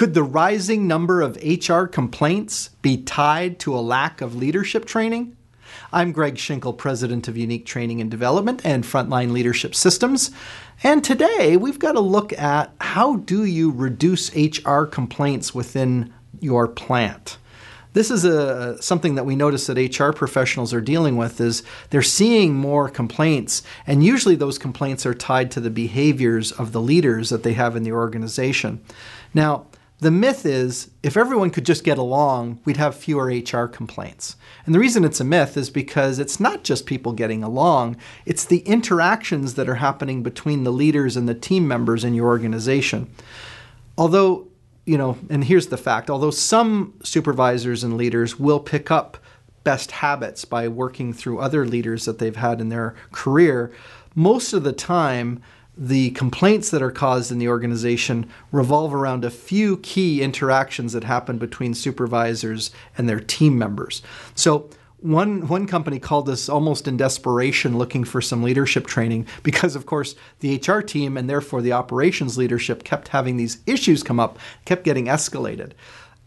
Could the rising number of HR complaints be tied to a lack of leadership training? I'm Greg Schinkel, President of Unique Training and Development and Frontline Leadership Systems. And today we've got to look at how do you reduce HR complaints within your plant. This is a something that we notice that HR professionals are dealing with is they're seeing more complaints and usually those complaints are tied to the behaviors of the leaders that they have in the organization. Now, the myth is if everyone could just get along, we'd have fewer HR complaints. And the reason it's a myth is because it's not just people getting along, it's the interactions that are happening between the leaders and the team members in your organization. Although, you know, and here's the fact although some supervisors and leaders will pick up best habits by working through other leaders that they've had in their career, most of the time, the complaints that are caused in the organization revolve around a few key interactions that happen between supervisors and their team members. So, one, one company called us almost in desperation looking for some leadership training because, of course, the HR team and therefore the operations leadership kept having these issues come up, kept getting escalated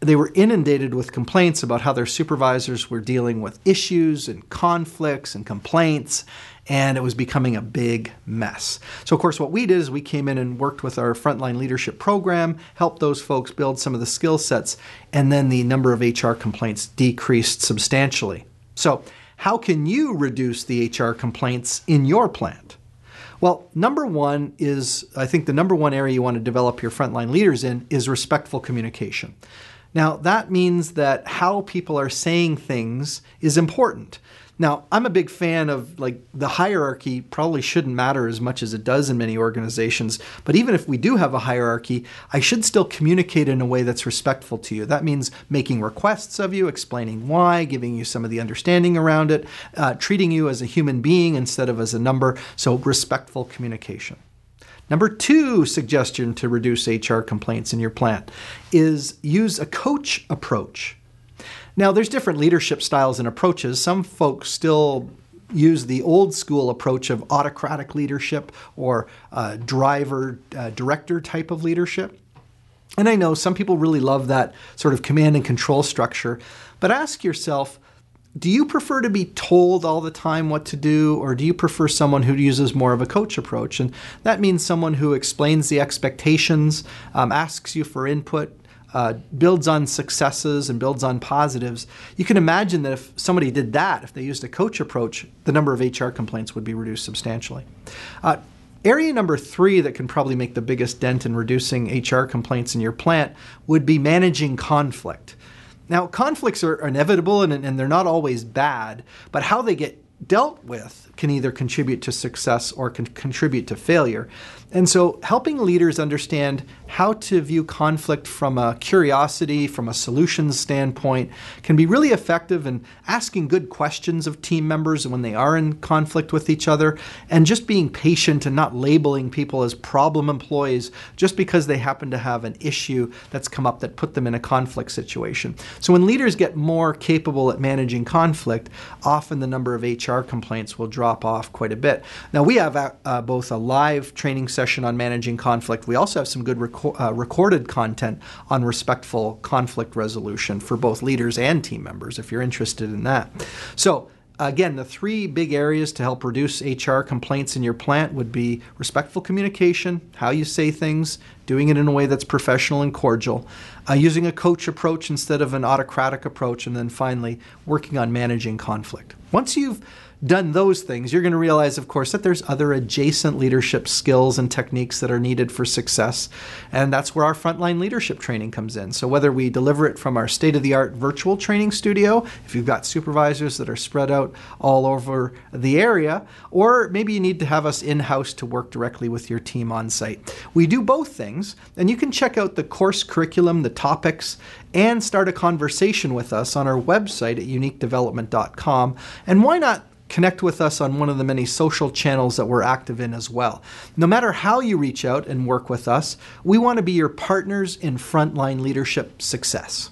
they were inundated with complaints about how their supervisors were dealing with issues and conflicts and complaints and it was becoming a big mess. So, of course, what we did is we came in and worked with our frontline leadership program, helped those folks build some of the skill sets, and then the number of HR complaints decreased substantially. So, how can you reduce the HR complaints in your plant? Well, number one is I think the number one area you want to develop your frontline leaders in is respectful communication. Now, that means that how people are saying things is important. Now, I'm a big fan of like the hierarchy probably shouldn't matter as much as it does in many organizations, but even if we do have a hierarchy, I should still communicate in a way that's respectful to you. That means making requests of you, explaining why, giving you some of the understanding around it, uh, treating you as a human being instead of as a number. So, respectful communication. Number two suggestion to reduce HR complaints in your plant is use a coach approach. Now, there's different leadership styles and approaches. Some folks still use the old school approach of autocratic leadership or uh, driver uh, director type of leadership. And I know some people really love that sort of command and control structure, but ask yourself do you prefer to be told all the time what to do, or do you prefer someone who uses more of a coach approach? And that means someone who explains the expectations, um, asks you for input, uh, builds on successes and builds on positives. You can imagine that if somebody did that, if they used a coach approach, the number of HR complaints would be reduced substantially. Uh, area number three that can probably make the biggest dent in reducing HR complaints in your plant would be managing conflict. Now, conflicts are inevitable and, and they're not always bad, but how they get dealt with can either contribute to success or can contribute to failure. And so, helping leaders understand how to view conflict from a curiosity, from a solutions standpoint, can be really effective in asking good questions of team members when they are in conflict with each other, and just being patient and not labeling people as problem employees just because they happen to have an issue that's come up that put them in a conflict situation. So, when leaders get more capable at managing conflict, often the number of HR complaints will drop off quite a bit. Now, we have uh, both a live training session session on managing conflict. We also have some good reco- uh, recorded content on respectful conflict resolution for both leaders and team members if you're interested in that. So, again, the three big areas to help reduce HR complaints in your plant would be respectful communication, how you say things, doing it in a way that's professional and cordial, uh, using a coach approach instead of an autocratic approach, and then finally, working on managing conflict. Once you've done those things, you're going to realize, of course, that there's other adjacent leadership skills and techniques that are needed for success. And that's where our frontline leadership training comes in. So, whether we deliver it from our state of the art virtual training studio, if you've got supervisors that are spread out all over the area, or maybe you need to have us in house to work directly with your team on site. We do both things, and you can check out the course curriculum, the topics, and start a conversation with us on our website at uniquedevelopment.com. And why not connect with us on one of the many social channels that we're active in as well. No matter how you reach out and work with us, we want to be your partners in frontline leadership success.